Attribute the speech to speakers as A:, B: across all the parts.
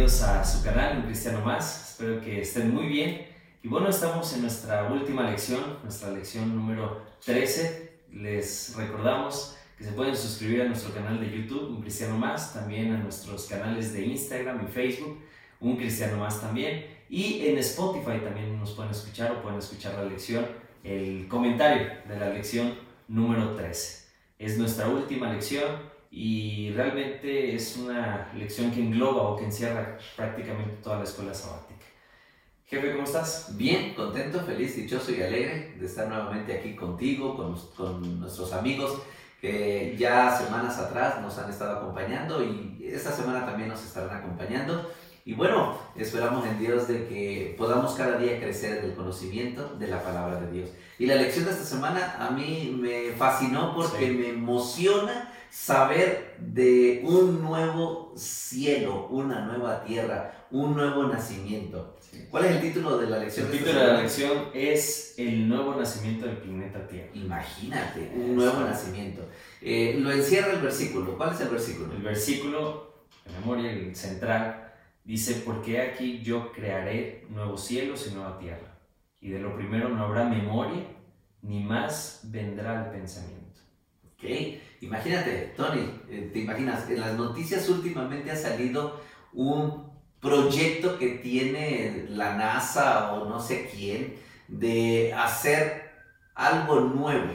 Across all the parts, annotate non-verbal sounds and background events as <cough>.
A: bienvenidos a su canal, Un Cristiano Más. Espero que estén muy bien. Y bueno, estamos en nuestra última lección, nuestra lección número 13. Les recordamos que se pueden suscribir a nuestro canal de YouTube, Un Cristiano Más, también a nuestros canales de Instagram y Facebook, Un Cristiano Más también. Y en Spotify también nos pueden escuchar o pueden escuchar la lección, el comentario de la lección número 13. Es nuestra última lección y realmente es una lección que engloba o que encierra prácticamente toda la escuela sabática. Jefe, ¿cómo estás?
B: Bien, contento, feliz, dichoso y alegre de estar nuevamente aquí contigo, con, con nuestros amigos que ya semanas atrás nos han estado acompañando y esta semana también nos estarán acompañando. Y bueno, esperamos en Dios de que podamos cada día crecer en el conocimiento de la palabra de Dios. Y la lección de esta semana a mí me fascinó porque me emociona saber de un nuevo cielo, una nueva tierra, un nuevo nacimiento. ¿Cuál es el título de la lección?
A: El título de la lección es El nuevo nacimiento del planeta Tierra.
B: Imagínate, un nuevo nacimiento. Eh, lo encierra el versículo. ¿Cuál es el versículo?
A: El versículo, en memoria, el central, dice, porque aquí yo crearé nuevos cielos y nueva tierra. Y de lo primero no habrá memoria, ni más vendrá el pensamiento.
B: Ok. Imagínate, Tony, eh, te imaginas, en las noticias últimamente ha salido un proyecto que tiene la NASA o no sé quién de hacer algo nuevo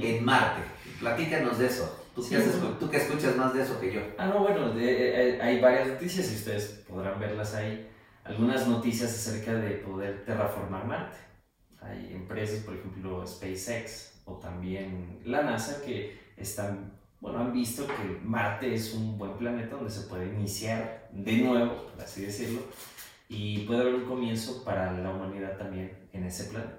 B: en Marte. Platícanos de eso. ¿Tú, que escuchas más de eso que yo.
A: Ah, no, bueno, eh, hay varias noticias y ustedes podrán verlas ahí. Algunas noticias acerca de poder terraformar Marte. Hay empresas, por ejemplo, SpaceX o también la NASA, que están, bueno, han visto que Marte es un buen planeta donde se puede iniciar de nuevo, por así decirlo, y puede haber un comienzo para la humanidad también en ese planeta.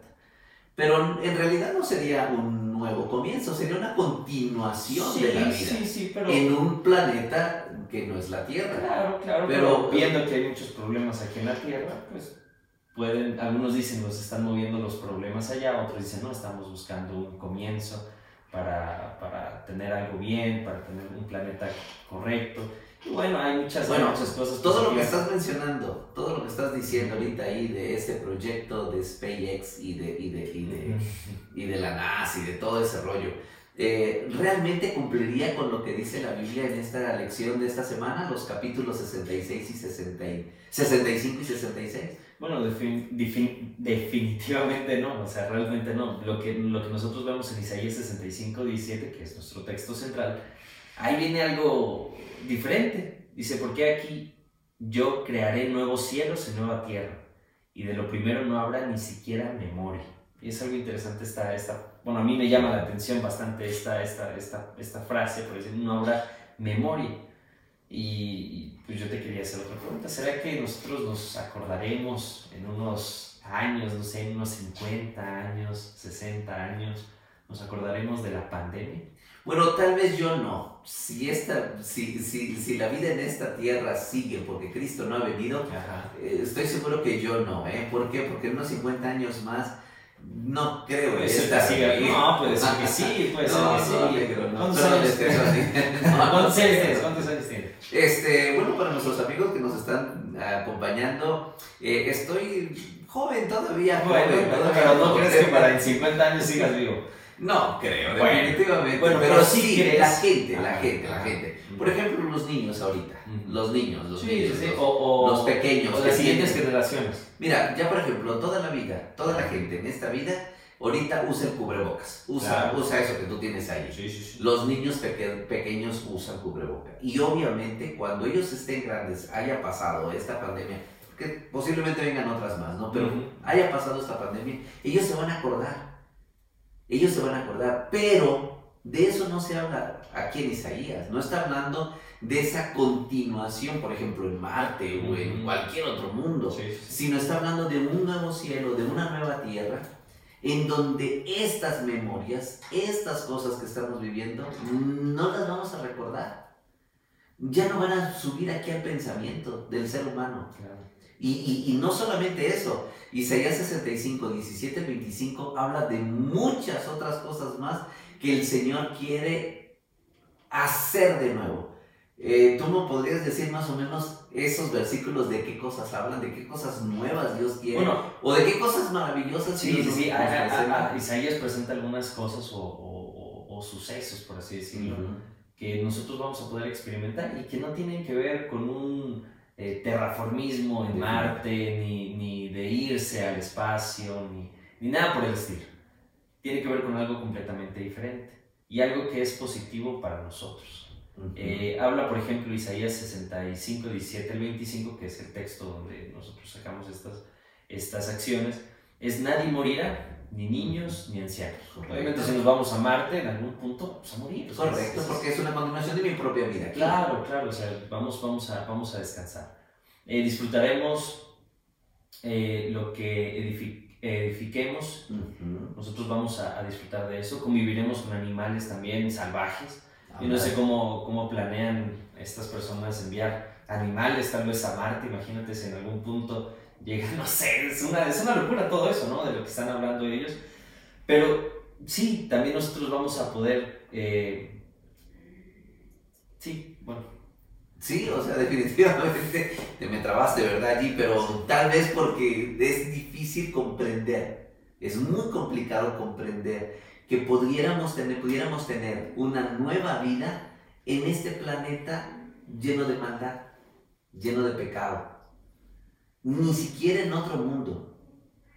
B: Pero en realidad no sería un nuevo comienzo, sería una continuación de la vida sí, sí, pero... en un planeta que no es la Tierra.
A: Claro, claro, pero, viendo que hay muchos problemas aquí en la Tierra, pues pueden, algunos dicen nos están moviendo los problemas allá, otros dicen no, estamos buscando un comienzo para, para, tener algo bien, para tener un planeta correcto. Y bueno, hay muchas, muchas cosas.
B: Todo lo que estás mencionando, todo lo que estás diciendo ahorita ahí de este proyecto de SpaceX y de, y de, y de, <laughs> y de la NASA y de todo ese rollo, eh, ¿realmente cumpliría con lo que dice la Biblia en esta lección de esta semana, los capítulos 66 y 60, 65 y 66?
A: Bueno, definitivamente no, o sea, realmente no. Lo que, lo que nosotros vemos en Isaías 65, 17, que es nuestro texto central, ahí viene algo diferente. Dice, porque aquí yo crearé nuevos cielos y nueva tierra, y de lo primero no habrá ni siquiera memoria. Y es algo interesante esta, esta bueno, a mí me llama la atención bastante esta, esta, esta, esta frase, por decir, no habrá memoria. Y, pues yo te quería hacer otra pregunta. ¿Será que nosotros nos acordaremos en unos años, no sé, en unos 50 años, 60 años, nos acordaremos de la pandemia?
B: Bueno, tal vez yo no. Si, esta, si, si, si la vida en esta tierra sigue porque Cristo no ha venido, eh, estoy seguro que yo no. ¿eh? ¿Por qué? Porque en unos 50 años más no creo que
A: siga No, puede ser que sí, puede ser que sí. ¿Cuántos años tienes? ¿Cuántos años tienes?
B: Este, bueno, para nuestros amigos que nos están acompañando, eh, estoy joven todavía.
A: Bueno, joven, todavía pero no crees que para en 50 años sigas vivo.
B: No, creo, definitivamente. Bueno, pero, sí, la gente, la gente, la gente. Por ejemplo, los niños ahorita, los niños, los niños, los, pequeños.
A: O las siguientes generaciones.
B: Mira, ya por ejemplo, toda la vida, toda la gente en esta vida, ahorita usa el cubrebocas. Usa, usa eso que tú tienes ahí. Los niños pequeños usan cubrebocas. Y obviamente, cuando ellos estén grandes, haya pasado esta pandemia, que posiblemente vengan otras más, ¿no? Pero haya pasado esta pandemia, ellos se van a acordar ellos se van a acordar, pero de eso no se habla aquí en Isaías, no está hablando de esa continuación, por ejemplo, en Marte o en cualquier otro mundo, sino está hablando de un nuevo cielo, de una nueva tierra, en donde estas memorias, estas cosas que estamos viviendo, no las vamos a recordar. Ya no van a subir aquí al pensamiento del ser humano. Y, y, no solamente eso, Isaías 65, 17, 25 habla de muchas otras cosas más que el Señor quiere hacer de nuevo. Eh, ¿Tú me podrías decir más o menos esos versículos de qué cosas hablan, de qué cosas nuevas Dios quiere? o de qué cosas maravillosas.
A: Sí, sí, sí. Isaías presenta algunas cosas o, sucesos, por así decirlo, que nosotros vamos a poder experimentar y que no tienen que ver con un eh, terraformismo en Marte, ni, ni, de irse al espacio, ni, ni nada por el estilo. Tiene que ver con algo completamente diferente y algo que es positivo para nosotros. Eh, habla, por ejemplo, Isaías 65, 17 al 25, que es el texto donde nosotros sacamos estas, estas acciones, es nadie morirá, ni niños ni ancianos. Obviamente si nos vamos a Marte, en algún punto vamos a morir.
B: Correcto, porque es una continuación de mi propia vida.
A: Claro, claro, o sea, vamos, vamos, a, vamos a descansar. Eh, disfrutaremos eh, lo que edifiquemos, nosotros vamos a, a, disfrutar de eso, conviviremos con animales también salvajes, y no sé cómo, cómo planean estas personas enviar animales tal vez a Marte, imagínate si en algún punto llega, <laughs> no sé, es una, es una locura todo eso, ¿no? De lo que están hablando ellos. Pero sí, también nosotros vamos a poder... Eh, sí, bueno.
B: Sí, o sea, <laughs> definitivamente te me trabaste, ¿verdad? Allí, pero tal vez porque es difícil comprender, es muy complicado comprender que pudiéramos tener, pudiéramos tener una nueva vida en este planeta lleno de maldad, lleno de pecado. Ni siquiera en otro mundo.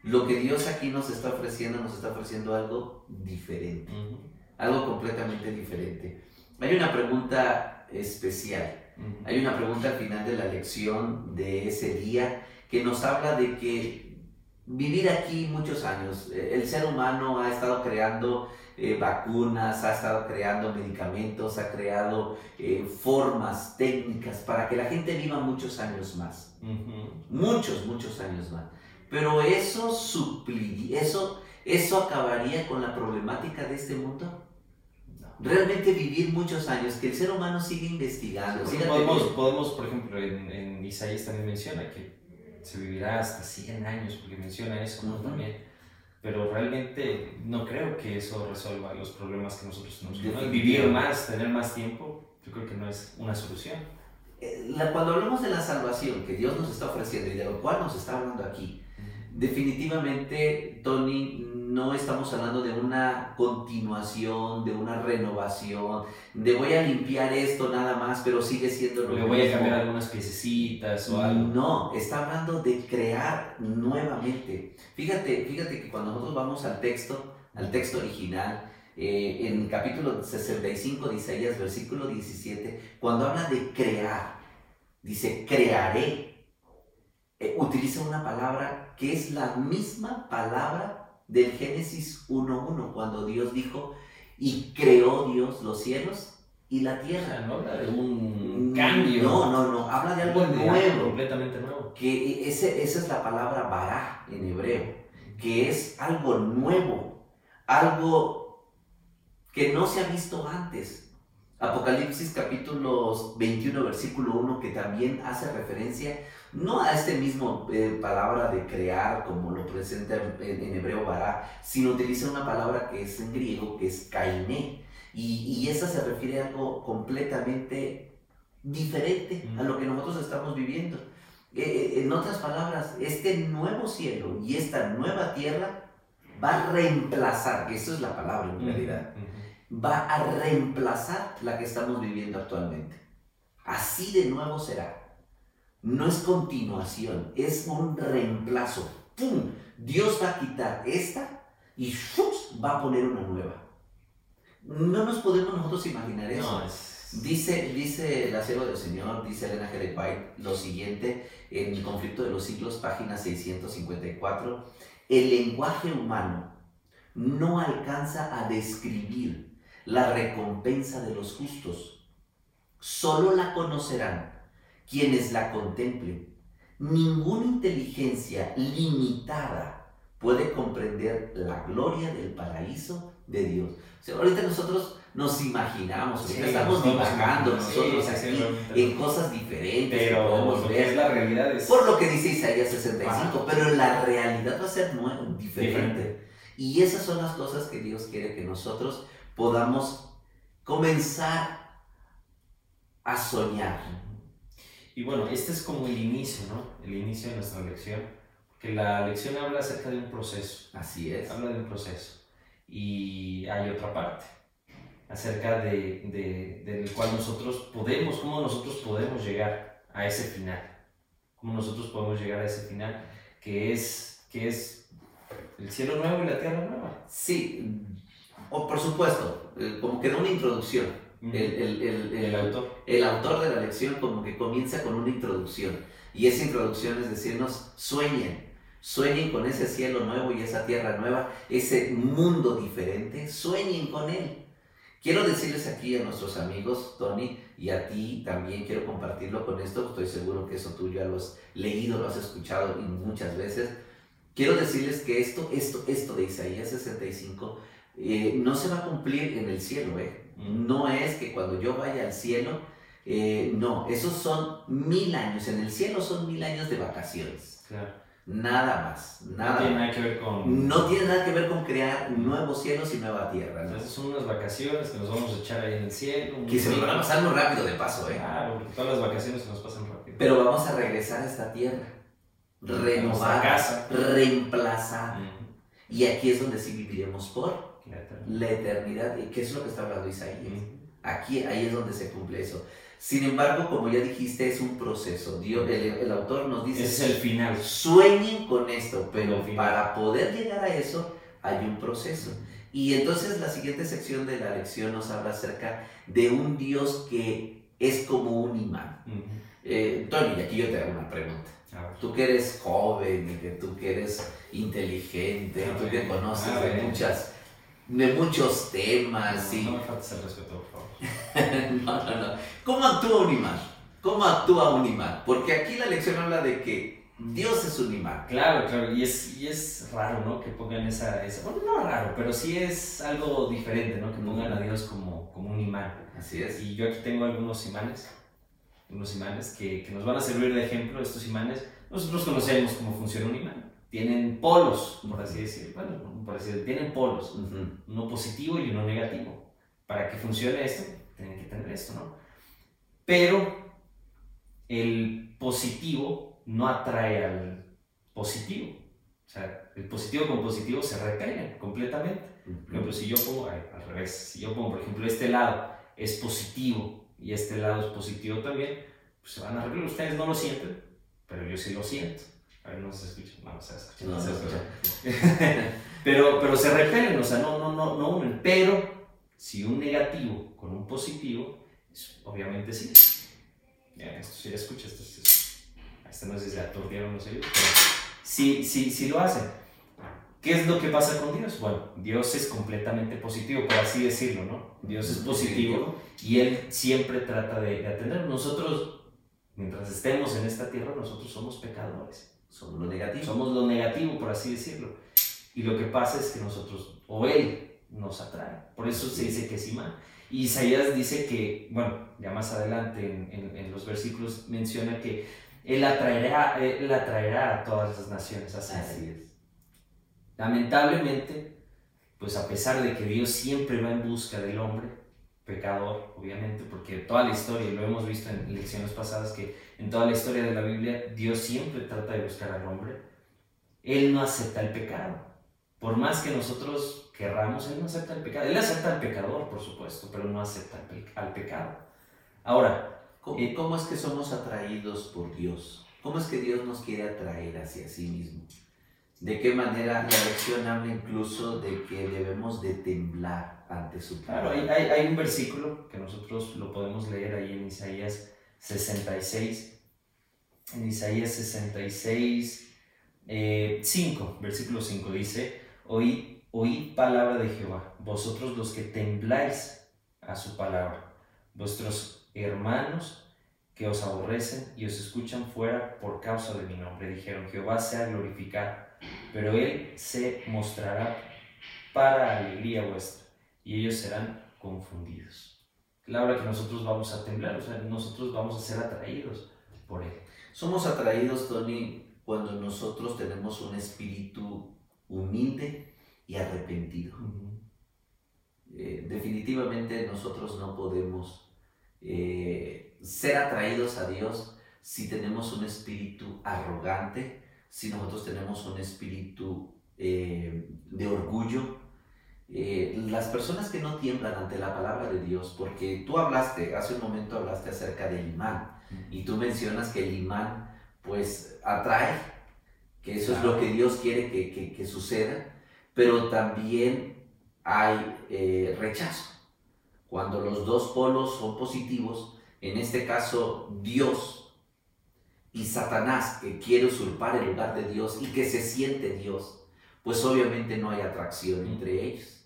B: Lo que Dios aquí nos está ofreciendo, nos está ofreciendo algo diferente. Algo completamente diferente. Hay una pregunta especial. Hay una pregunta al final de la lección de ese día que nos habla de que vivir aquí muchos años. Eh, el ser humano ha estado creando eh, vacunas, ha estado creando medicamentos, ha creado eh, formas técnicas para que la gente viva muchos años más. Muchos, muchos años más. Pero eso supliría, eso, eso acabaría con la problemática de este mundo. Realmente vivir muchos años, que el ser humano siga investigando.
A: podemos, podemos, por ejemplo, en, en Isaías también menciona que se vivirá hasta 100 años, porque menciona eso también. Pero realmente no creo que eso resuelva los problemas que nosotros tenemos. Vivir más, tener más tiempo, yo creo que no es una solución.
B: Eh, cuando hablamos de la salvación que Dios nos está ofreciendo y de lo cual nos está hablando aquí, definitivamente, Tony, no estamos hablando de una continuación, de una renovación, de voy a limpiar esto nada más, pero sigue siendo
A: lo Le voy a cambiar algunas piececitas o algo.
B: No, está hablando de crear nuevamente. Fíjate, fíjate que cuando nosotros vamos al texto, al texto original, eh, en el capítulo 65 de Isaías, versículo 17, cuando habla de crear, dice, crearé. Eh, utiliza una palabra que es la misma palabra del Génesis 1.1, cuando Dios dijo, y creó Dios los cielos y la tierra.
A: No habla de un cambio.
B: No, no, no, habla de algo nuevo.
A: completamente nuevo.
B: Que ese, esa es la palabra bará en hebreo, que es algo nuevo, algo que no se ha visto antes. Apocalipsis capítulo 21, versículo 1, que también hace referencia no a este mismo eh, palabra de crear como lo presenta en, hebreo bará, sino utiliza una palabra que es en griego, que es kainé, y, y esa se refiere a algo completamente diferente a lo que nosotros estamos viviendo. Eh, eh, en otras palabras, este nuevo cielo y esta nueva tierra va a reemplazar, que eso es la palabra en realidad, va a reemplazar la que estamos viviendo actualmente. Así de nuevo será no es continuación, es un reemplazo. ¡Pum! Dios va a quitar esta y va a poner una nueva. No nos podemos nosotros imaginar eso. Dice, dice la sierva del Señor, dice Elena G. White, lo siguiente en el conflicto de los siglos, página 654. El lenguaje humano no alcanza a describir la recompensa de los justos. Solo la conocerán quienes la contemplen. Ninguna inteligencia limitada puede comprender la gloria del paraíso de Dios. ahorita nosotros nos imaginamos, estamos divagando nosotros aquí en cosas diferentes
A: pero podemos ver. la realidad
B: Por lo que dice Isaías 65, pero la realidad va a ser nueva, diferente. Y esas son las cosas que Dios quiere que nosotros podamos comenzar a soñar.
A: Y bueno, este es como el inicio, ¿no? El inicio de nuestra lección. Que la lección habla acerca de un proceso.
B: Así es.
A: Habla de un proceso. Y hay otra parte acerca de, de, del cual nosotros podemos, cómo nosotros podemos llegar a ese final. Cómo nosotros podemos llegar a ese final, que es, que es el cielo nuevo y la tierra nueva.
B: Sí, o por supuesto, eh, como que da una introducción. el, el, el,
A: el, autor.
B: El autor de la lección como que comienza con una introducción. Y esa introducción es decirnos, sueñen, sueñen con ese cielo nuevo y esa tierra nueva, ese mundo diferente, sueñen con él. Quiero decirles aquí a nuestros amigos, Tony, y a ti también quiero compartirlo con esto, estoy seguro que eso tú ya lo has leído, lo has escuchado muchas veces. Quiero decirles que esto, esto, esto de Isaías 65 eh, no se va a cumplir en el cielo, ¿eh? No es que cuando yo vaya al cielo, eh, no, esos son mil años, en el cielo son mil años de vacaciones. Nada más, nada.
A: No tiene nada que ver con...
B: No tiene nada que ver con crear nuevos cielos y nueva tierra.
A: Entonces son unas vacaciones que nos vamos a echar ahí en el cielo.
B: Que se nos van a pasar muy rápido de paso, ¿eh?
A: Claro, porque todas las vacaciones se nos pasan rápido.
B: Pero vamos a regresar a esta tierra, renovada, reemplazada. Y aquí es donde sí viviremos por la eternidad. ¿Y qué es lo que está hablando Isaías? Aquí, ahí es donde se cumple eso. Sin embargo, como ya dijiste, es un proceso. Dios, el, autor nos dice...
A: Es el final.
B: Sueñen con esto, pero para poder llegar a eso hay un proceso. Y entonces la siguiente sección de la lección nos habla acerca de un Dios que es como un imán. Eh, Tony, aquí yo te hago una pregunta. Tú que eres joven y que tú que eres inteligente, tú que conoces de muchas de muchos temas.
A: No, y... no me faltes el respeto, por
B: favor. <laughs> no, no, no. ¿Cómo actúa un imán? ¿Cómo actúa un imán? Porque aquí la lección habla de que Dios es un imán.
A: Claro, claro, y es, y es raro, ¿no? Que pongan esa, esa, Bueno, no raro, pero sí es algo diferente, ¿no? Que pongan a Dios como, como un imán.
B: Así es.
A: Y yo aquí tengo algunos imanes, unos imanes que, que nos van a servir de ejemplo. Estos imanes, nosotros conocemos cómo funciona un imán tienen polos, por así decirlo. Bueno, por así decirlo, tienen polos, uno positivo y uno negativo. Para que funcione esto, tienen que tener esto, ¿no? Pero el positivo no atrae al positivo. O sea, el positivo con positivo se repelen completamente. Por ejemplo, si yo pongo, al revés, si yo pongo, por ejemplo, este lado es positivo y este lado es positivo también, pues se van a repeler. Ustedes no lo sienten, pero yo sí lo siento. A ver, no se escucha. No, se escucha. No, se escucha. <laughs> pero, pero se repelen, o sea, no, no, no, no unen. Pero si un negativo con un positivo, obviamente sí. Ya, esto sí escucha, esto sí. Este no sé si se aturdieron los oídos, pero sí, sí, sí lo hacen. ¿Qué es lo que pasa con Dios? Bueno, Dios es completamente positivo, por así decirlo, ¿no? Dios es positivo y Él siempre trata de, de atender. Nosotros, mientras estemos en esta tierra, nosotros somos pecadores.
B: Somos lo negativo.
A: Somos lo negativo, por así decirlo. Y lo que pasa es que nosotros, o Él, nos atrae. Por eso se dice que es imán. Y Isaías dice que, bueno, ya más adelante en, en, los versículos menciona que Él atraerá, él atraerá a todas las naciones
B: Así es.
A: Lamentablemente, pues a pesar de que Dios siempre va en busca del hombre, pecador, obviamente, porque toda la historia, lo hemos visto en lecciones pasadas, que en toda la historia de la Biblia, Dios siempre trata de buscar al hombre. Él no acepta el pecado. Por más que nosotros querramos, Él no acepta el pecado. Él acepta al pecador, por supuesto, pero no acepta al pecado. Ahora,
B: ¿Cómo, eh, ¿cómo es que somos atraídos por Dios? ¿Cómo es que Dios nos quiere atraer hacia sí mismo? ¿De qué manera la lección habla incluso de que debemos de temblar ante su
A: Claro, hay, hay, un versículo que nosotros lo podemos leer ahí en Isaías 66. En Isaías 66, 5, eh, versículo 5 dice, oíd, oíd palabra de Jehová, vosotros los que tembláis a su palabra, vuestros hermanos que os aborrecen y os escuchan fuera por causa de mi nombre. Dijeron, Jehová sea glorificado pero Él se mostrará para alegría vuestra, y ellos serán confundidos. Claro que nosotros vamos a temblar, o sea, nosotros vamos a ser atraídos por Él.
B: Somos atraídos, Tony, cuando nosotros tenemos un espíritu humilde y arrepentido. Eh, definitivamente nosotros no podemos eh, ser atraídos a Dios si tenemos un espíritu arrogante, si nosotros tenemos un espíritu eh, de orgullo. Las personas que no tiemblan ante la palabra de Dios, porque tú hablaste, hace un momento hablaste acerca del imán, y tú mencionas que el imán pues atrae, que eso es lo que Dios quiere que, suceda, pero también hay eh, rechazo. Cuando los dos polos son positivos, en este caso Dios y Satanás, que quiere usurpar el lugar de Dios y que se siente Dios, pues obviamente no hay atracción entre ellos.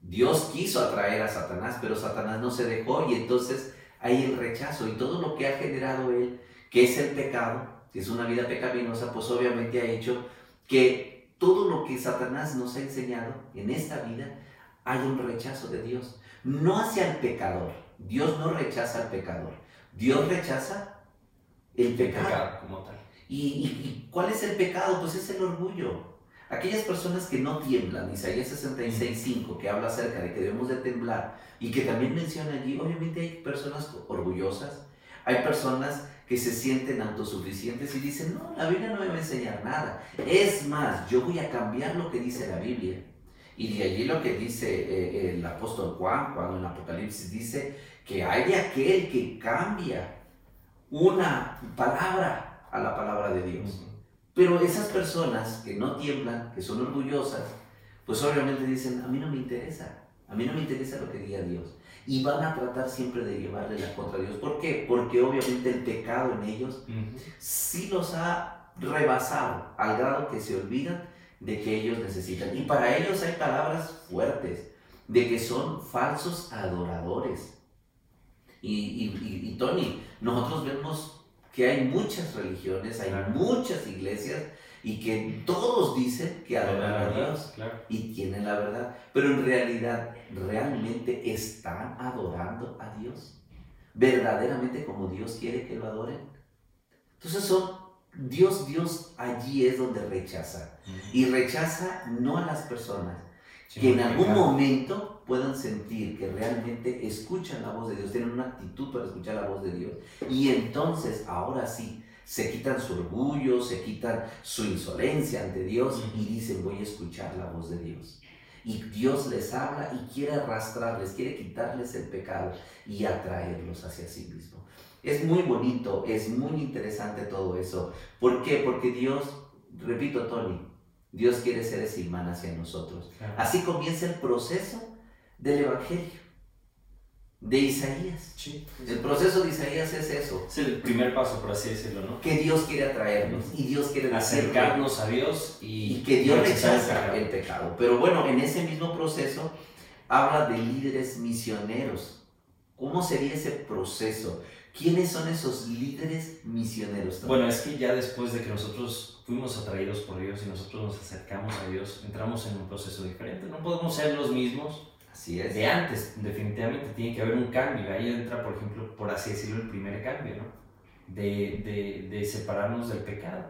B: Dios quiso atraer a Satanás, pero Satanás no se dejó y entonces hay el rechazo y todo lo que ha generado él, que es el pecado, que es una vida pecaminosa, pues obviamente ha hecho que todo lo que Satanás nos ha enseñado en esta vida hay un rechazo de Dios. No hacia el pecador. Dios no rechaza al pecador. Dios rechaza el pecado. como tal. ¿Y, cuál es el pecado? Pues es el orgullo. Aquellas personas que no tiemblan, Isaías 66.5, que habla acerca de que debemos de temblar y que también menciona allí, obviamente hay personas orgullosas, hay personas que se sienten autosuficientes y dicen, no, la Biblia no me va a enseñar nada. Es más, yo voy a cambiar lo que dice la Biblia. Y de allí lo que dice eh, el apóstol Juan, cuando en Apocalipsis dice que hay aquel que cambia una palabra a la palabra de Dios. Pero esas personas que no tiemblan, que son orgullosas, pues obviamente dicen, a mí no me interesa, a mí no me interesa lo que diga Dios. Y van a tratar siempre de llevarle la contra a Dios. ¿Por qué? Porque obviamente el pecado en ellos sí los ha rebasado al grado que se olvidan de que ellos necesitan. Y para ellos hay palabras fuertes, de que son falsos adoradores. Y, y, y Tony, nosotros vemos que hay muchas religiones, hay muchas iglesias y que todos dicen que adoran a Dios y tienen la verdad, pero en realidad realmente están adorando a Dios, verdaderamente como Dios quiere que lo adoren. Entonces son Dios, Dios allí es donde rechaza. Y rechaza no a las personas, que en algún momento puedan sentir que realmente escuchan la voz de Dios, tienen una actitud para escuchar la voz de Dios. Y entonces, ahora sí, se quitan su orgullo, se quitan su insolencia ante Dios y dicen, voy a escuchar la voz de Dios. Y Dios les habla y quiere arrastrarles, quiere quitarles el pecado y atraerlos hacia sí mismo. Es muy bonito, es muy interesante todo eso. ¿Por qué? Porque Dios, repito, Tony, Dios quiere ser ese imán hacia nosotros. Así comienza el proceso del Evangelio, de Isaías. El proceso de Isaías es eso.
A: Es el primer paso, por así decirlo, ¿no?
B: Que Dios quiere atraernos y Dios quiere
A: acercarnos a Dios
B: y, que Dios rechaza el pecado. Pero bueno, en ese mismo proceso habla de líderes misioneros. ¿Cómo sería ese proceso? ¿Quiénes son esos líderes misioneros?
A: Bueno, es que ya después de que nosotros fuimos atraídos por Dios y nosotros nos acercamos a Dios, entramos en un proceso diferente. No podemos ser los mismos
B: así es.
A: de antes, definitivamente. Tiene que haber un cambio. Ahí entra, por ejemplo, por así decirlo, el primer cambio, ¿no? De, de, de separarnos del pecado.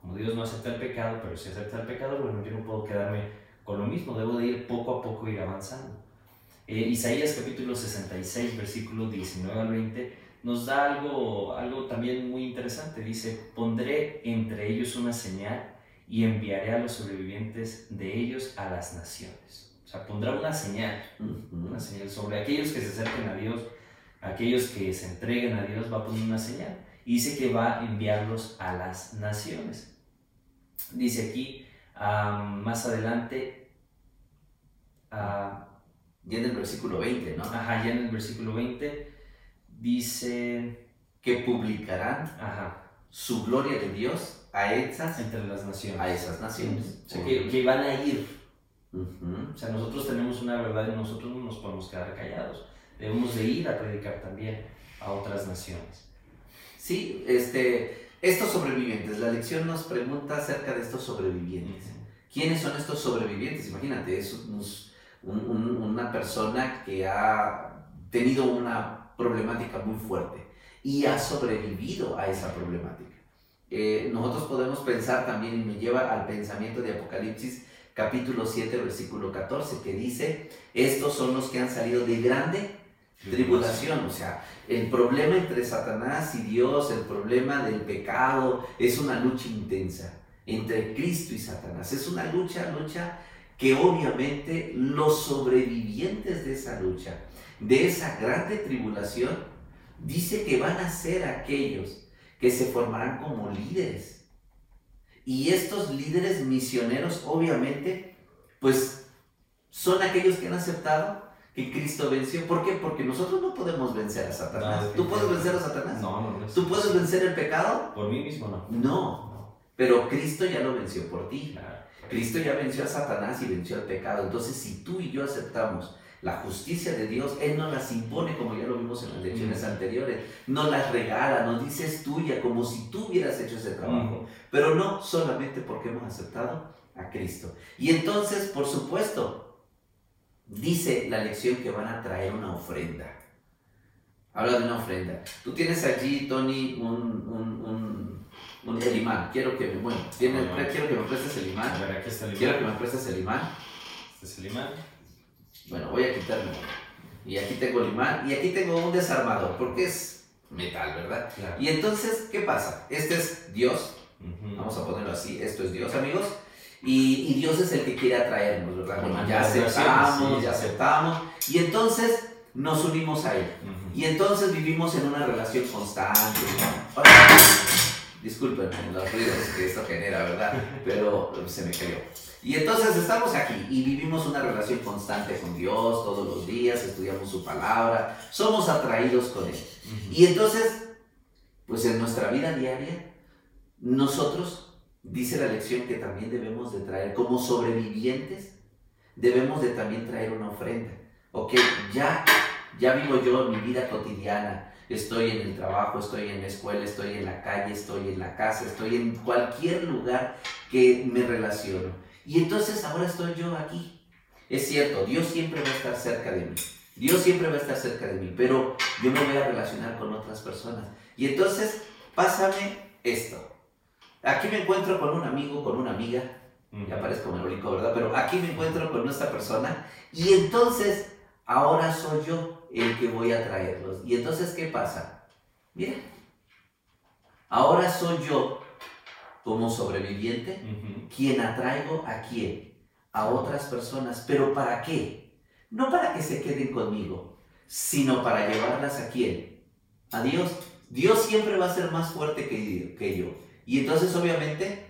A: Como Dios no acepta el pecado, pero si acepta el pecado, bueno, yo no puedo quedarme con lo mismo. Debo de ir poco a poco, ir avanzando. Eh, Isaías capítulo 66, versículo 19 al 20 nos da algo, algo también muy interesante. Dice, pondré entre ellos una señal y enviaré a los sobrevivientes de ellos a las naciones. Sea, pondrá una señal, una señal sobre aquellos que se acerquen a Dios, aquellos que se entreguen a Dios, va a poner una señal. Y dice que va a enviarlos a las naciones. Dice aquí, más adelante,
B: ya en el versículo 20, ¿no?
A: Ajá, ya en el versículo 20 dice
B: que publicarán su gloria de Dios a esas,
A: Entre las naciones.
B: A esas naciones.
A: O sea, que, van a ir. O sea, nosotros tenemos una verdad y nosotros no nos podemos quedar callados. Debemos de ir a predicar también a otras naciones.
B: Sí, este, estos sobrevivientes, la lección nos pregunta acerca de estos sobrevivientes. ¿Quiénes son estos sobrevivientes? Imagínate, es una persona que ha tenido una problemática muy fuerte y ha sobrevivido a esa problemática. Eh, nosotros podemos pensar también, y me lleva al pensamiento de Apocalipsis capítulo 7, versículo 14, que dice, estos son los que han salido de grande Tribulación, o sea, el problema entre Satanás y Dios, el problema del pecado, es una lucha intensa entre Cristo y Satanás. Es una lucha, lucha que obviamente los sobrevivientes de esa lucha, de esa grande tribulación, dice que van a ser aquellos que se formarán como líderes. Y estos líderes misioneros, obviamente, pues son aquellos que han aceptado que Cristo venció. ¿Por qué? Porque nosotros no podemos vencer a Satanás. ¿Tú puedes vencer a Satanás?
A: No, no, no.
B: ¿Tú puedes vencer el pecado?
A: Por mí mismo no.
B: No. Pero Cristo ya lo venció por ti. Cristo ya venció a Satanás y venció al pecado. Entonces, si tú y yo aceptamos la justicia de Dios, Él nos las impone, como ya lo vimos en las lecciones anteriores. Nos las regala, nos dice es tuya, como si tú hubieras hecho ese trabajo. Pero no solamente porque hemos aceptado a Cristo. Y entonces, por supuesto, dice la lección que van a traer una ofrenda. Habla de una ofrenda. Tú tienes allí, Tony, un, un, un, el imán. Quiero que me, bueno, quiero que me prestes el imán.
A: Ver, aquí está el imán.
B: Quiero que me prestes el imán.
A: Este es el imán.
B: Bueno, voy a quitarme. Y aquí tengo el imán. Y aquí tengo un desarmador, porque es metal, ¿verdad? Y entonces, ¿qué pasa? Este es Dios. Vamos a ponerlo así. Esto es Dios, amigos. Y, y, Dios es el que quiere atraernos, ¿verdad? Bueno, ya aceptamos, ya aceptamos. Y entonces nos unimos a Él. Y entonces vivimos en una relación constante. Disculpen los ruidos que esto genera, ¿verdad? Pero se me cayó. Y entonces estamos aquí y vivimos una relación constante con Dios todos los días, estudiamos su palabra, somos atraídos con Él. Y entonces, pues en nuestra vida diaria, nosotros dice la lección que también debemos de traer, como sobrevivientes, debemos de también traer una ofrenda. Ok, ya, ya vivo yo mi vida cotidiana, estoy en el trabajo, estoy en la escuela, estoy en la calle, estoy en la casa, estoy en cualquier lugar que me relaciono. Y entonces ahora estoy yo aquí. Es cierto, Dios siempre va a estar cerca de mí. Dios siempre va a estar cerca de mí, pero yo me voy a relacionar con otras personas. Y entonces, pásame esto. Aquí me encuentro con un amigo, con una amiga, ya parezco melódico, ¿verdad? Pero aquí me encuentro con nuestra persona y entonces ahora soy yo el que voy a traerlos. Y entonces, ¿qué pasa? Mira, ahora soy yo como sobreviviente quien atraigo a quién? A otras personas. ¿Pero para qué? No para que se queden conmigo, sino para llevarlas a quién? A Dios. Dios siempre va a ser más fuerte que, que yo. Y entonces obviamente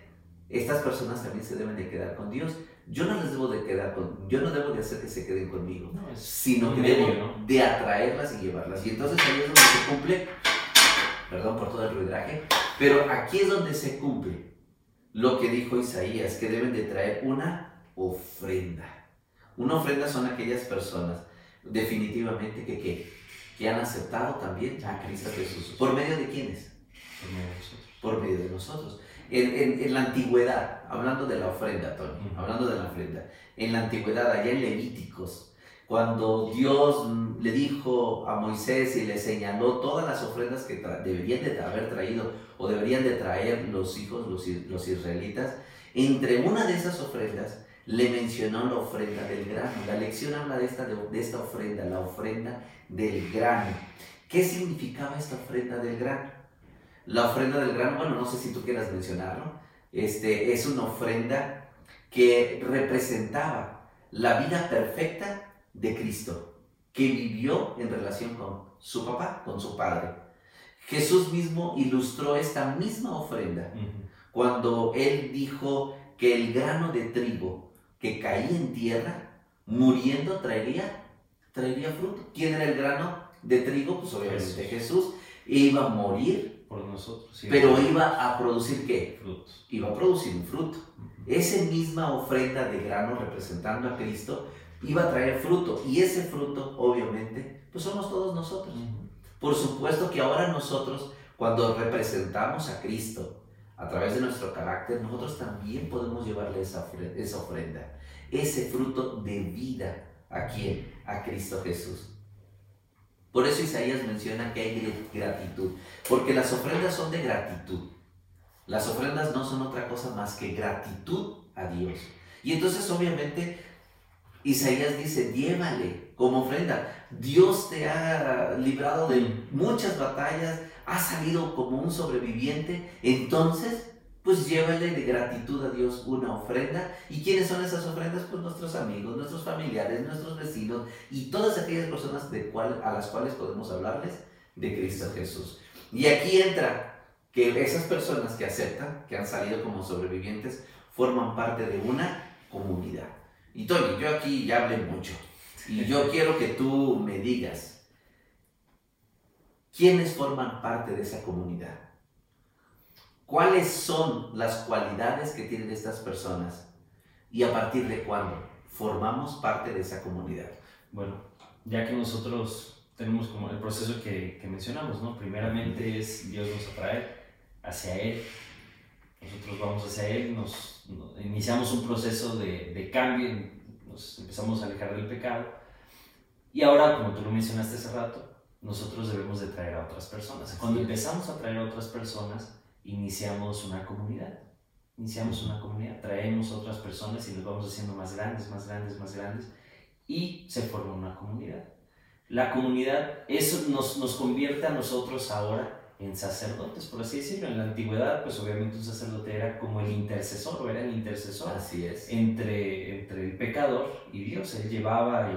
B: estas personas también se deben de quedar con Dios. Yo no les debo de quedar con, yo no debo de hacer que se queden conmigo, sino que debo de atraerlas y llevarlas. Y entonces ahí es donde se cumple, perdón por todo el ruidaje, pero aquí es donde se cumple lo que dijo Isaías, que deben de traer una ofrenda. Una ofrenda son aquellas personas definitivamente que, que, que han aceptado también a Cristo Jesús. ¿Por medio de quiénes?
A: Por medio de nosotros
B: por medio de nosotros. En, en, la antigüedad, hablando de la ofrenda, Tony, hablando de la ofrenda, en la antigüedad, allá en Levíticos, cuando Dios le dijo a Moisés y le señaló todas las ofrendas que deberían de haber traído o deberían de traer los hijos, los, los israelitas, entre una de esas ofrendas le mencionó la ofrenda del grano. La lección habla de esta, de, de esta ofrenda, la ofrenda del grano. ¿Qué significaba esta ofrenda del grano? La ofrenda del grano, bueno, no sé si tú quieras mencionarlo, este, es una ofrenda que representaba la vida perfecta de Cristo, que vivió en relación con su papá, con su padre. Jesús mismo ilustró esta misma ofrenda cuando él dijo que el grano de trigo que caía en tierra, muriendo, traería, traería fruto. ¿Quién era el grano de trigo? Pues obviamente Jesús. Iba a morir
A: nosotros.
B: Pero iba a producir qué?
A: Frutos.
B: Iba a producir un fruto. Esa misma ofrenda de grano representando a Cristo iba a traer fruto. Y ese fruto, obviamente, pues somos todos nosotros. Por supuesto que ahora nosotros, cuando representamos a Cristo a través de nuestro carácter, nosotros también podemos llevarle esa, esa ofrenda, ese fruto de vida. ¿A quién? A Cristo Jesús. Por eso Isaías menciona que hay gratitud, porque las ofrendas son de gratitud. Las ofrendas no son otra cosa más que gratitud a Dios. Y entonces obviamente Isaías dice, llévale como ofrenda. Dios te ha librado de muchas batallas, ha salido como un sobreviviente. Entonces, pues llévale de gratitud a Dios una ofrenda. ¿Y quiénes son esas ofrendas? Pues nuestros amigos, nuestros familiares, nuestros vecinos y todas aquellas personas de cual, a las cuales podemos hablarles de Cristo Jesús. Y aquí entra que esas personas que aceptan, que han salido como sobrevivientes, forman parte de una comunidad. Y Tony, yo aquí ya hablé mucho. Y yo <laughs> quiero que tú me digas, ¿quiénes forman parte de esa comunidad? ¿Cuáles son las cualidades que tienen estas personas? ¿Y a partir de cuándo formamos parte de esa comunidad?
A: Bueno, ya que nosotros tenemos como el proceso que, que mencionamos, ¿no? Primeramente es Dios nos atrae hacia Él. Nosotros vamos hacia Él, nos, iniciamos un proceso de, de, cambio, nos empezamos a alejar del pecado. Y ahora, como tú lo mencionaste hace rato, nosotros debemos de traer a otras personas. Cuando empezamos a traer a otras personas, iniciamos una comunidad. Iniciamos una comunidad, traemos a otras personas y nos vamos haciendo más grandes, más grandes, más grandes y se forma una comunidad. La comunidad, eso nos, nos convierte a nosotros ahora en sacerdotes, por así decirlo. En la antigüedad, pues obviamente un sacerdote era como el intercesor, o era el intercesor.
B: Así es.
A: Entre, entre el pecador y Dios. Él llevaba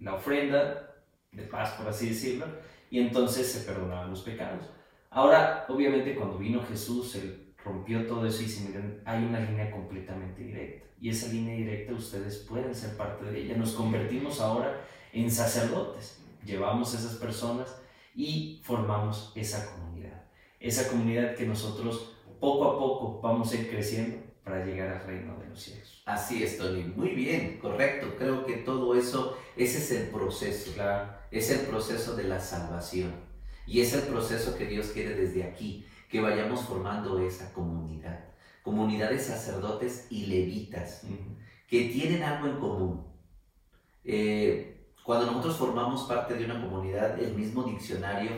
A: la ofrenda de paz, por así decirlo, y entonces se perdonaban los pecados. Ahora, obviamente, cuando vino Jesús, él rompió todo eso y se miren, hay una línea completamente directa. Y esa línea directa ustedes pueden ser parte de ella. Nos convertimos ahora en sacerdotes. Llevamos a esas personas y formamos esa comunidad. Esa comunidad que nosotros poco a poco vamos a ir creciendo para llegar al reino de los cielos.
B: Así es, Tony. Muy bien, correcto. Creo que todo eso, ese es el proceso.
A: Claro.
B: Es el proceso de la salvación. Y es el proceso que Dios quiere desde aquí, que vayamos formando esa comunidad. Comunidad de sacerdotes y levitas, que tienen algo en común. Eh, cuando nosotros formamos parte de una comunidad, el mismo diccionario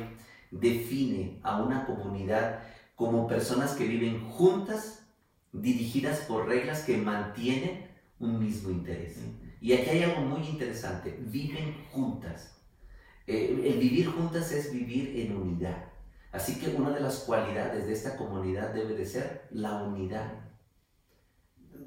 B: define a una comunidad como personas que viven juntas, dirigidas por reglas que mantienen un mismo interés. Y aquí hay algo muy interesante, viven juntas. Eh, el vivir juntas es vivir en unidad. Así que una de las cualidades de esta comunidad debe de ser la unidad.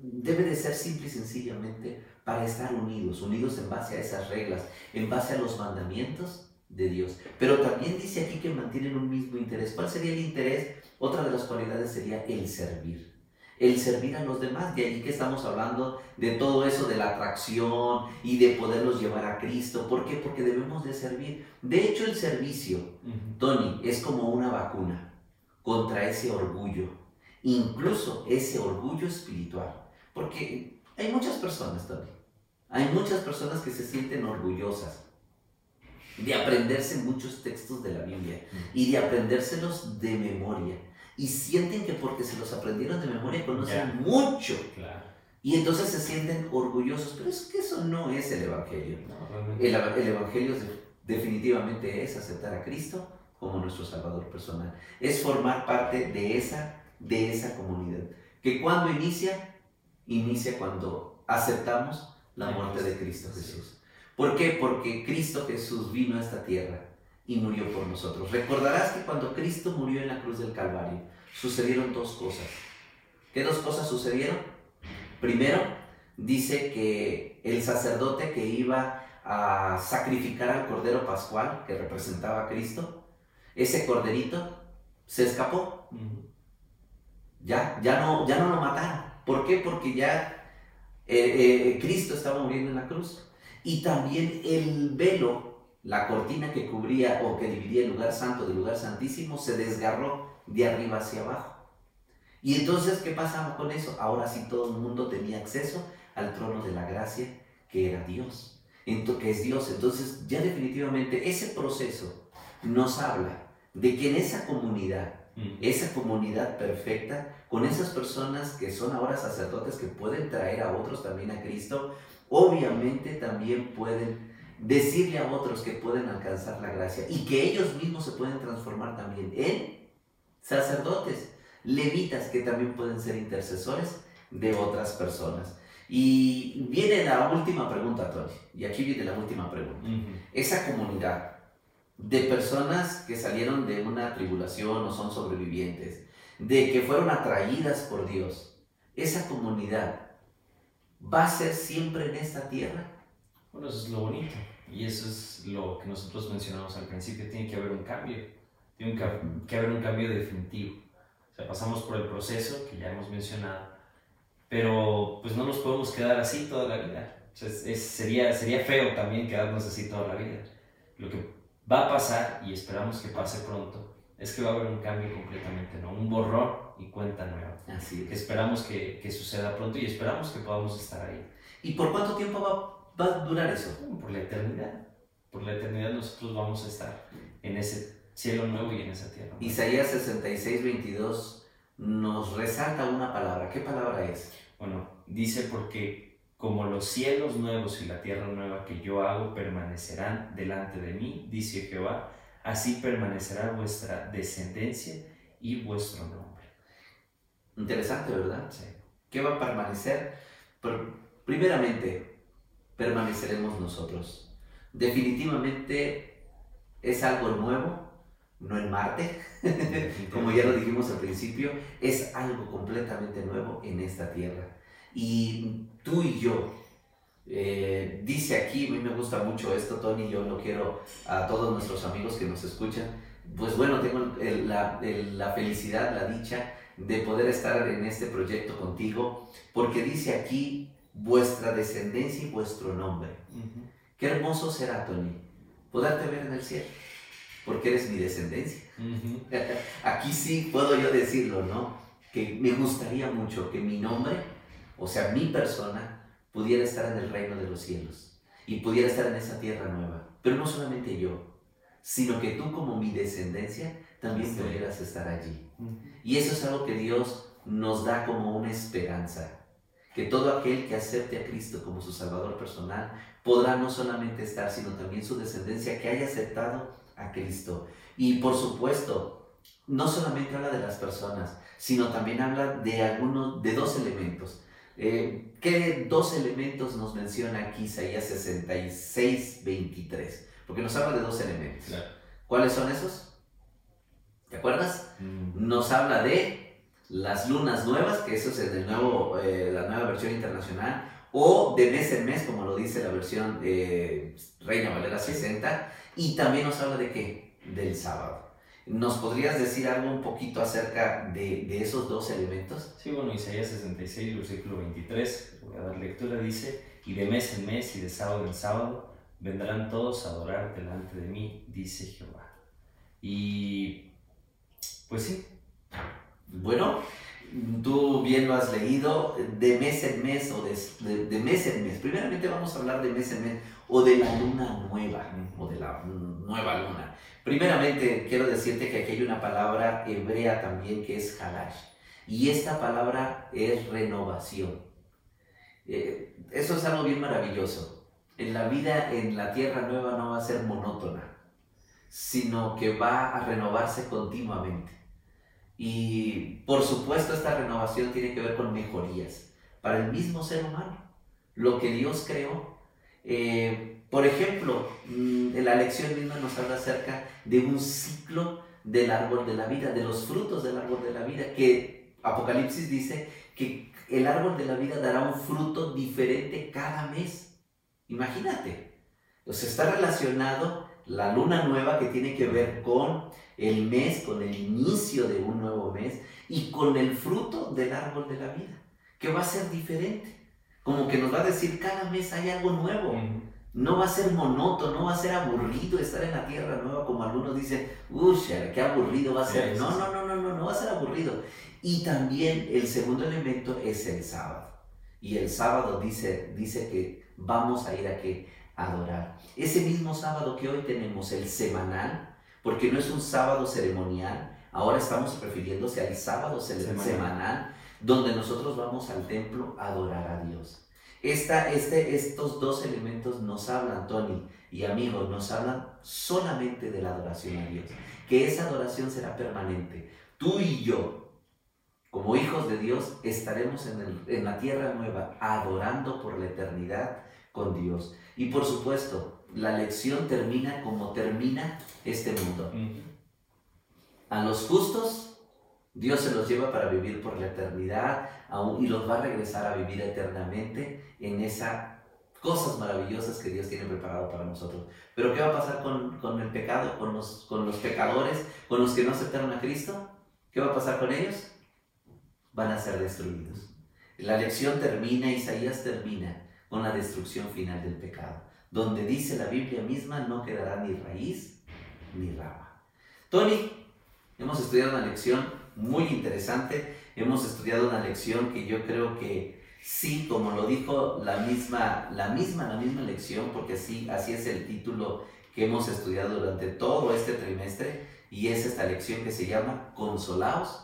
B: Debe de ser simple y sencillamente para estar unidos, unidos en base a esas reglas, en base a los mandamientos de Dios. Pero también dice aquí que mantienen un mismo interés. ¿Cuál sería el interés? Otra de las cualidades sería el servir. El servir a los demás. De allí que estamos hablando de todo eso, de la atracción y de poderlos llevar a Cristo. ¿Por qué? Porque debemos de servir. De hecho, el servicio, Tony, es como una vacuna contra ese orgullo. Incluso ese orgullo espiritual. Porque hay muchas personas, Tony, hay muchas personas que se sienten orgullosas de aprenderse muchos textos de la Biblia y de aprendérselos de memoria. Y sienten que porque se los aprendieron de memoria conocen mucho. Y entonces se sienten orgullosos. Pero es que eso no es el Evangelio. el, el, Evangelio definitivamente es aceptar a Cristo como nuestro Salvador personal. Es formar parte de esa, de esa comunidad. Que cuando inicia, inicia cuando aceptamos la muerte de Cristo Jesús. ¿Por qué? Porque Cristo Jesús vino a esta tierra y murió por nosotros. Recordarás que cuando Cristo murió en la cruz del Calvario, sucedieron dos cosas. ¿Qué dos cosas sucedieron? Primero, dice que el sacerdote que iba a sacrificar al Cordero Pascual, que representaba a Cristo, ese corderito se escapó. Ya, ya no, ya no lo mataron. ¿Por qué? Porque ya eh, eh, Cristo estaba muriendo en la cruz. Y también el velo, la cortina que cubría o que dividía el lugar santo del lugar santísimo, se desgarró de arriba hacia abajo. Y entonces, ¿qué pasaba con eso? Ahora sí todo el mundo tenía acceso al trono de la gracia, que era Dios, que es Dios. Entonces, ya definitivamente ese proceso nos habla de que en esa comunidad, mm. esa comunidad perfecta, con esas personas que son ahora sacerdotes que pueden traer a otros también a Cristo, obviamente también pueden decirle a otros que pueden alcanzar la gracia y que ellos mismos se pueden transformar también en sacerdotes, levitas que también pueden ser intercesores de otras personas. Y viene la última pregunta, Tony. Y aquí viene la última pregunta. Esa comunidad de personas que salieron de una tribulación o son sobrevivientes, de que fueron atraídas por Dios, esa comunidad va a ser siempre en esta tierra.
A: Bueno, eso es lo bonito. Y eso es lo que nosotros mencionamos al principio. Tiene que haber un cambio. Tiene que haber un cambio definitivo. O sea, pasamos por el proceso que ya hemos mencionado pero pues no nos podemos quedar así toda la vida. sería, sería feo también quedarnos así toda la vida. Lo que va a pasar, y esperamos que pase pronto, es que va a haber un cambio completamente, ¿no? Un borrón y cuenta nueva.
B: Así
A: Que esperamos que, que, suceda pronto y esperamos que podamos estar ahí.
B: ¿Y por cuánto tiempo va, va a durar eso?
A: Por la eternidad. Por la eternidad nosotros vamos a estar en ese cielo nuevo y en esa tierra.
B: Isaías 66, 22 nos resalta una palabra. ¿Qué palabra es?
A: Bueno, dice porque como los cielos nuevos y la tierra nueva que yo hago permanecerán delante de mí, dice Jehová, así permanecerá vuestra descendencia y vuestro nombre.
B: Interesante, ¿verdad? Sí. ¿Qué va a permanecer? primeramente, permaneceremos nosotros. Definitivamente es algo nuevo, no en Marte, <laughs> como ya lo dijimos al principio, es algo completamente nuevo en esta tierra. Y tú y yo, eh, dice aquí, a mí me gusta mucho esto, Tony, yo lo quiero a todos nuestros amigos que nos escuchan, pues bueno, tengo la, la felicidad, la dicha de poder estar en este proyecto contigo, porque dice aquí vuestra descendencia y vuestro nombre. Qué hermoso será, Tony, poderte ver en el cielo porque eres mi descendencia. <laughs> Aquí sí puedo yo decirlo, ¿no? Que me gustaría mucho que mi nombre, o sea, mi persona, pudiera estar en el reino de los cielos y pudiera estar en esa tierra nueva. Pero no solamente yo, sino que tú como mi descendencia también pudieras estar allí. Y eso es algo que Dios nos da como una esperanza. Que todo aquel que acepte a Cristo como su Salvador personal podrá no solamente estar, sino también su descendencia que haya aceptado a Cristo. Y por supuesto, no solamente habla de las personas, sino también habla de algunos, de dos elementos. Eh, ¿Qué dos elementos nos menciona aquí Isaías 66, 23? Porque nos habla de dos elementos. ¿Cuáles son esos? ¿Te acuerdas? Mm. Nos habla de las lunas nuevas, que eso es en el nuevo, eh, la nueva versión internacional, o de mes en mes, como lo dice la versión eh, Reina Valera 60, y también nos habla de qué? Del sábado. ¿Nos podrías decir algo un poquito acerca de, de esos dos elementos?
A: Sí, bueno, Isaías 66, versículo 23, voy a dar lectura, dice, y de mes en mes y de sábado en sábado vendrán todos a adorar delante de mí, dice Jehová. Y pues sí.
B: Bueno, tú bien lo has leído, de mes en mes o de, de, mes en mes. Primeramente vamos a hablar de mes en mes o de la luna nueva o de la nueva luna. Primeramente quiero decirte que aquí hay una palabra hebrea también que es halash y esta palabra es renovación. Eh, eso es algo bien maravilloso. En la vida en la tierra nueva no va a ser monótona, sino que va a renovarse continuamente. Y por supuesto esta renovación tiene que ver con mejorías para el mismo ser humano. Lo que Dios creó. Eh, por ejemplo, mm, en la lección misma nos habla acerca de un ciclo del árbol de la vida, de los frutos del árbol de la vida, que Apocalipsis dice que el árbol de la vida dará un fruto diferente cada mes. Imagínate. Entonces está relacionado la luna nueva que tiene que ver con el mes, con el inicio de un nuevo mes y con el fruto del árbol de la vida, que va a ser diferente. Como que nos va a decir, cada mes hay algo nuevo. No va a ser monótono, no va a ser aburrido estar en la tierra nueva, como algunos dicen, uy, qué aburrido va a ser. No, no, no, no, no, no va a ser aburrido. Y también el segundo elemento es el sábado. Y el sábado dice, dice que vamos a ir a que adorar. Ese mismo sábado que hoy tenemos, el semanal, porque no es un sábado ceremonial, ahora estamos refiriéndose al sábado semanal, donde nosotros vamos al templo a adorar a Dios. Esta, este, estos dos elementos nos hablan, Tony y amigos, nos hablan solamente de la adoración a Dios, que esa adoración será permanente. Tú y yo, como hijos de Dios, estaremos en, el, en la tierra nueva, adorando por la eternidad con Dios. Y por supuesto, la lección termina como termina este mundo. A los justos, Dios se los lleva para vivir por la eternidad aún, y los va a regresar a vivir eternamente en esas cosas maravillosas que Dios tiene preparado para nosotros. Pero ¿qué va a pasar con, el pecado, los, con los pecadores, con los que no aceptaron a Cristo? ¿Qué va a pasar con ellos? Van a ser destruidos. La lección termina, Isaías termina con la destrucción final del pecado, donde dice la Biblia misma no quedará ni raíz ni rama. Tony, hemos estudiado una lección muy interesante, hemos estudiado una lección que yo creo que sí, como lo dijo la misma, la misma, la misma lección, porque sí, así es el título que hemos estudiado durante todo este trimestre, y es esta lección que se llama Consolaos,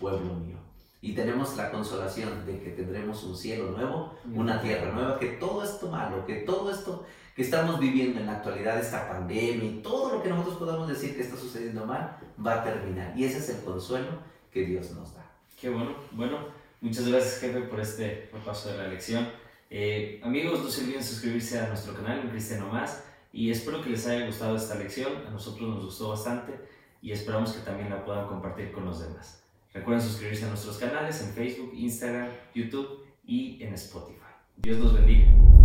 B: pueblo mío. Y tenemos la consolación de que tendremos un cielo nuevo, una tierra nueva, que todo esto malo, que todo esto que estamos viviendo en la actualidad, esta pandemia y todo lo que nosotros podamos decir que está sucediendo mal, va a terminar. Y ese es el consuelo que Dios nos da.
A: Qué bueno. Bueno, muchas gracias jefe por este repaso de la lección. Eh, amigos, no se olviden suscribirse a nuestro canal en Cristiano Más y espero que les haya gustado esta lección. A nosotros nos gustó bastante y esperamos que también la puedan compartir con los demás. Recuerden suscribirse a nuestros canales en Facebook, Instagram, YouTube y en Spotify. Dios los bendiga.